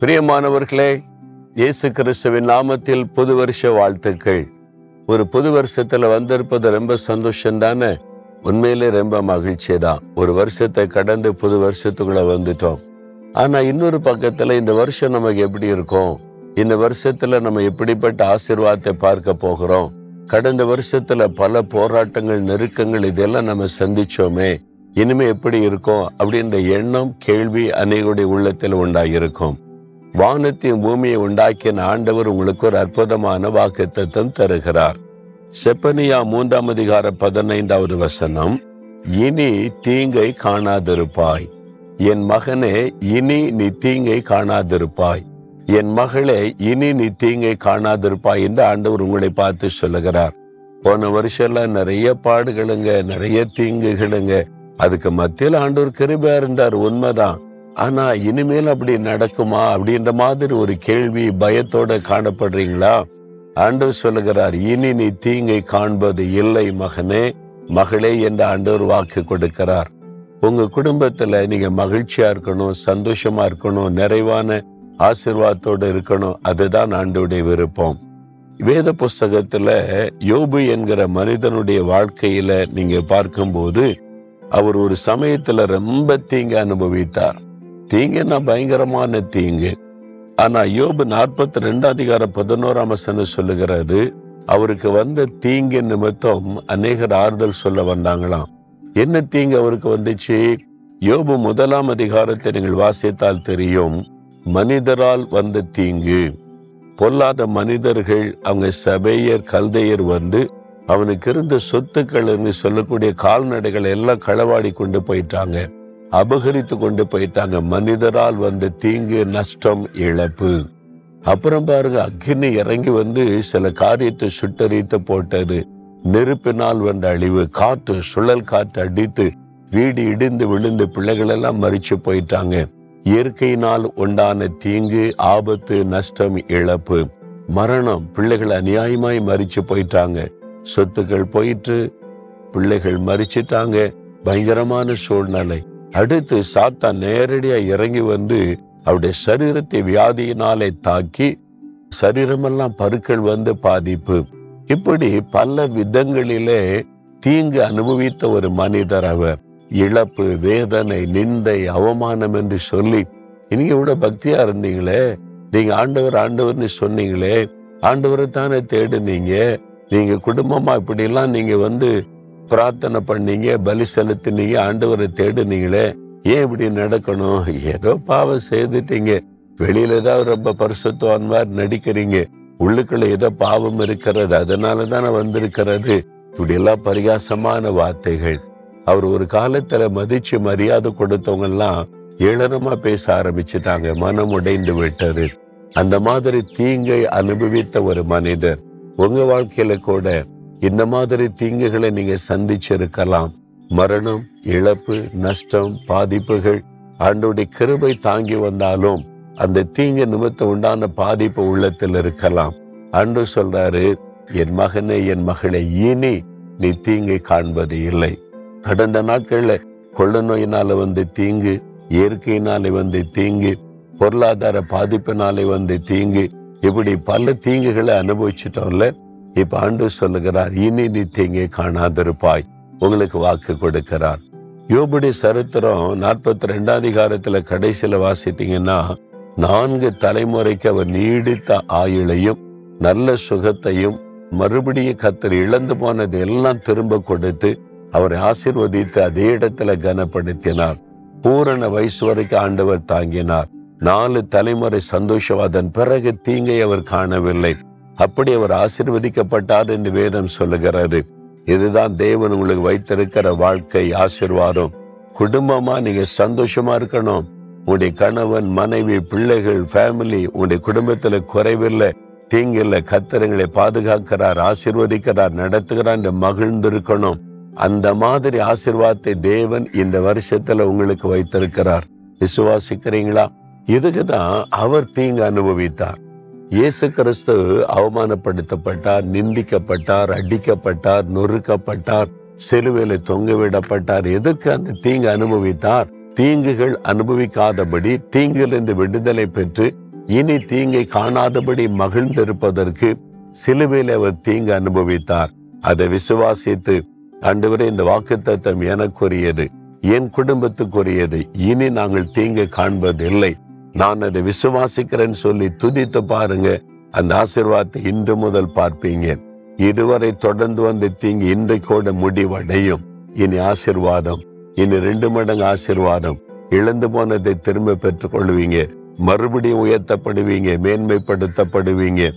பிரியமானவர்களே இயேசு கிறிஸ்துவின் நாமத்தில் புது வருஷ வாழ்த்துக்கள். ஒரு புது வருஷத்துல வந்திருப்பது ரொம்ப சந்தோஷம் தானே உண்மையிலே ரொம்ப மகிழ்ச்சி தான் ஒரு வருஷத்தை கடந்து புது வருஷத்துக்குள்ள வந்துட்டோம். ஆனா இன்னொரு பக்கத்துல இந்த வருஷம் நமக்கு எப்படி இருக்கும்? இந்த வருஷத்துல நம்ம எப்படிப்பட்ட ஆசிர்வாதத்தை பார்க்க போகிறோம்? கடந்த வருஷத்துல பல போராட்டங்கள் நெருக்கங்கள் இதெல்லாம் நம்ம சந்திச்சோமே. இனிமே எப்படி இருக்கும்? அப்படின்ற எண்ணம் கேள்வி அநேகருடைய உள்ளத்தில் உண்டாகியிருக்கும் வானத்தையும் பூமியை உண்டாக்கின ஆண்டவர் உங்களுக்கு ஒரு அற்புதமான வாக்குத்தத்தம் தருகிறார். செப்பனியா மூன்றாம் அதிகார பதினைந்தாவது வசனம் இனி தீங்கை காணாதிருப்பாய். என் மகனே இனி நீ தீங்கை காணாதிருப்பாய். என் மகளே இனி நீ தீங்கை காணாதிருப்பாய் என்று ஆண்டவர் உங்களை பார்த்து சொல்லுகிறார். போன வருஷம்லாம் நிறைய பாடுகளுங்க நிறைய தீங்குகளுங்க. அதுக்கு மத்தியில் ஆண்டவர் கிருபையா இருந்தார் உண்மைதான். ஆனா இனிமேல் அப்படி நடக்குமா அப்படின்ற மாதிரி ஒரு கேள்வி பயத்தோட காணப்படுறீங்களா? ஆண்டவர் சொல்லுகிறார் இனி நீ தீங்கை காண்பது இல்லை மகனே மகளே என்று ஆண்டவர் வாக்கு கொடுக்கிறார். உங்க குடும்பத்துல நீங்க மகிழ்ச்சியா இருக்கணும் சந்தோஷமா இருக்கணும் நிறைவான ஆசிர்வாதத்தோடு இருக்கணும் அதுதான் ஆண்டோடைய விருப்பம். வேத புஸ்தகத்துல யோபு என்கிற மனிதனுடைய வாழ்க்கையில நீங்க பார்க்கும்போது அவர் ஒரு சமயத்துல ரொம்ப தீங்க அனுபவித்தார். தீங்குன்னா பயங்கரமான தீங்கு. ஆனா யோபு நாற்பத்தி ரெண்டாம் அதிகார பதினோராம் வசனம் சொல்லுகிறாரு அவருக்கு வந்த தீங்கு நிமித்தம் அநேகர் ஆறுதல் சொல்ல வந்தாங்களாம். என்ன தீங்கு அவருக்கு வந்துச்சு? யோபு முதலாம் அதிகாரத்தை நீங்கள் வாசித்தால் தெரியும் மனிதரால் வந்த தீங்கு. பொல்லாத மனிதர்கள் அவங்க சபையர் கல்தையர் வந்து அவனுக்கு இருந்த சொத்துக்கள்னு சொல்லக்கூடிய கால்நடைகளை எல்லாம் களவாடி கொண்டு போயிட்டாங்க. அபகரித்து கொண்டு போயிட்டாங்க. மனிதரால் வந்த தீங்கு நஷ்டம் இழப்பு. அப்புறம் பாருங்க அக்னி இறங்கி வந்து சில காரியத்தை சுட்டரித்து போட்டது. நெருப்பினால் வந்த அழிவு காற்று சுழல் காற்று அடித்து வீடு இடிந்து விழுந்து பிள்ளைகள் எல்லாம் மறிச்சு போயிட்டாங்க. இயற்கையினால் உண்டான தீங்கு ஆபத்து நஷ்டம் இழப்பு. மரணம் பிள்ளைகள் அநியாயமாய் மறிச்சு போயிட்டாங்க. சொத்துக்கள் போயிட்டு பிள்ளைகள் மறிச்சிட்டாங்க பயங்கரமான சூழ்நிலை. அடுத்து சாத்தா நேரடியா இறங்கி வந்து அவருடைய சரீரத்தை வியாதியினாலே தாக்கி சரீரமெல்லாம் பருக்கள் வந்து பாதிப்பு. இப்படி பல விதங்களிலே தீங்கு அனுபவித்த ஒரு மனிதர் அவர். இழப்பு வேதனை நிந்தை அவமானம் என்று சொல்லி இன்னைக்கு கூட பக்தியா இருந்தீங்களே? நீங்க ஆண்டவர் ஆண்டவர்னு சொன்னீங்களே? ஆண்டவரை தானே தேடுனீங்க? நீங்க குடும்பமா இப்படி எல்லாம் நீங்க வந்து பிரார்த்தனை பண்ணீங்க பலி செலுத்தினீங்க ஆண்டவரை தேடுனீங்களே ஏன் இப்படி நடக்கணும்? ஏதோ பாவம் செய்துட்டீங்க. வெளியில தான் ரொம்ப பரிசுத்தவான் மாதிரி நடிக்கிறீங்க. உள்ளுக்குள்ள ஏதோ பாவம் இருக்கிறது அதனால தானே வந்திருக்கிறது. இப்படி எல்லாம் பரிகாசமான வார்த்தைகள். அவர் ஒரு காலத்துல மதிச்சு மரியாதை கொடுத்தவங்க எல்லாம் ஏளனமா பேச ஆரம்பிச்சுட்டாங்க மனம் உடைந்து விட்டாரு அந்த மாதிரி தீங்கை அனுபவித்த ஒரு மனிதர் உங்க வாழ்க்கையில கூட இந்த மாதிரி தீங்குகளை நீங்க சந்திச்சிருக்கலாம். மரணம் இழப்பு நஷ்டம் பாதிப்புகள் ஆண்டோடைய கிருபை தாங்கி வந்தாலும் அந்த தீங்கு நிமித்தம் உண்டான பாதிப்பு உள்ளத்தில் இருக்கலாம். அன்று சொல்றாரு என் மகனே என் மகளே இனி நீ தீங்கை காண்பது இல்லை. கடந்த நாட்கள்ல கொள்ள நோயினால வந்து தீங்கு இயற்கையினாலே வந்து தீங்கு பொருளாதார பாதிப்பினாலே வந்து தீங்கு இப்படி பல தீங்குகளை அனுபவிச்சிட்டோம்ல. இப்ப ஆண்டு சொல்லுகிறார் இனி நீ தீங்கை காணாதிருப்பாய். உங்களுக்கு வாக்கு கொடுக்கிறார். யோபுடைய சரித்திரம் நாற்பத்தி ரெண்டாம் அதிகாரத்துல கடைசியில வாசிட்டீங்கன்னா நான்கு தலைமுறைக்கு அவர் நீடித்த ஆயுளையும் நல்ல சுகத்தையும் மறுபடியும் கத்தர் இழந்து போனது எல்லாம் திரும்ப கொடுத்து அவரை ஆசிர்வதித்து அதே இடத்துல கனப்படுத்தினார். பூரண வயசு வரைக்கும் ஆண்டவர் தாங்கினார். நாலு தலைமுறை சந்தோஷம் அதன் பிறகு தீங்கை அவர் காணவில்லை. அப்படி அவர் ஆசிர்வதிக்கப்பட்டார் என்று வேதம் சொல்லுகிறது. இதுதான் தேவன் உங்களுக்கு வைத்திருக்கிற வாழ்க்கை ஆசிர்வாதம். குடும்பமா நீங்க சந்தோஷமா இருக்கணும். உங்களுடைய கணவன் மனைவி பிள்ளைகள் ஃபேமிலி உங்களுடைய குடும்பத்துல குறைவில்லை. தீங்கில்ல கத்திரங்களை பாதுகாக்கிறார் ஆசிர்வதிக்கிறார் நடத்துகிறார் என்று மகிழ்ந்திருக்கணும். அந்த மாதிரி ஆசிர்வாதத்தை தேவன் இந்த வருஷத்துல உங்களுக்கு வைத்திருக்கிறார். விசுவாசிக்கிறீங்களா? இதுக்குதான் அவர் தீங்கு அனுபவித்தார். இயேசு கிறிஸ்து அவமானப்படுத்தப்பட்டார் நிந்திக்கப்பட்டார் அடிக்கப்பட்டார் நொறுக்கப்பட்டார் செலுவேலை தொங்கவிடப்பட்டார். எதற்கு அந்த தீங்கு அனுபவித்தார்? தீங்குகள் அனுபவிக்காதபடி தீங்கிலிருந்து விடுதலை பெற்று இனி தீங்கை காணாதபடி மகிழ்ந்திருப்பதற்கு சிலுவையில் அவர் தீங்கு அனுபவித்தார். அதை விசுவாசித்து ஆண்டவரே இந்த வாக்குத்தத்தம் எனக்குரியது என் குடும்பத்துக்குரியது இனி நாங்கள் தீங்கு காண்பதில்லை. நான் அதை விசுவாசிக்கிறேன்னு சொல்லி துதித்து பாருங்க. அந்த ஆசிர்வாதத்தை இன்று முதல் பார்ப்பீங்க. இதுவரை தொடர்ந்து வந்த தீங்கு இன்றைக்கோட முடிவடையும். இனி ஆசிர்வாதம் இனி ரெண்டு மடங்கு ஆசிர்வாதம். இழந்து போனதை திரும்ப பெற்றுக் கொள்வீங்க. மறுபடியும் உயர்த்தப்படுவீங்க மேன்மைப்படுத்தப்படுவீங்க.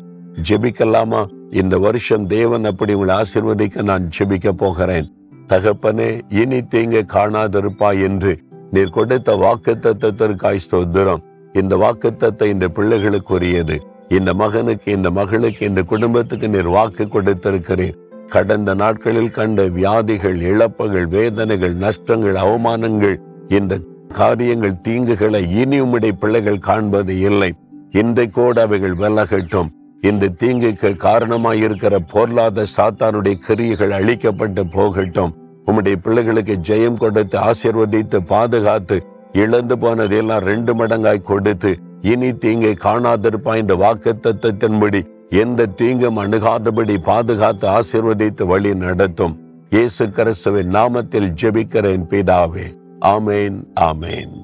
ஜெபிக்கலாமா? இந்த வருஷம் தேவன் அப்படி உங்களை ஆசிர்வதிக்க நான் ஜெபிக்க போகிறேன். தகப்பனே இனி தீங்க காணாதிருப்பா என்று நீர் கொடுத்த வாக்கு தத்துவத்திற்காய் ஸ்தோத்திரம். இந்த வாக்குத்தத்தை இந்த பிள்ளைகளுக்கு உரியது இந்த மகனுக்கு இந்த மகளுக்கு இந்த குடும்பத்துக்கு நீர் வாக்கு கொடுத்திருக்கிறேன் கடந்த நாட்களில் கண்ட வியாதிகள் இழப்புகள் வேதனைகள் நஷ்டங்கள் அவமானங்கள் இந்த காரியங்கள் தீங்குகளை இனி உம்முடைய பிள்ளைகள் காண்பது இல்லை. இன்றைக்கோடு அவைகள் விலகட்டும். இந்த தீங்குக்கு காரணமாயிருக்கிற பொருளாத சாத்தானுடைய கிரியைகள் அழிக்கப்பட்டு போகட்டும். உம்முடைய பிள்ளைகளுக்கு ஜெயம் கொடுத்து ஆசிர்வதித்து பாதுகாத்து இழந்து போனதெல்லாம் ரெண்டு மடங்காய் கொடுத்து இனி தீங்கை காணாதிருப்பாய் இந்த வாக்கு தத்தத்தின்படி எந்த தீங்கும் அணுகாதபடி பாதுகாத்து ஆசிர்வதித்து வழி நடத்தும். இயேசு கிறிஸ்துவின் நாமத்தில் ஜெபிக்கிறேன் பிதாவே. ஆமேன் ஆமேன்.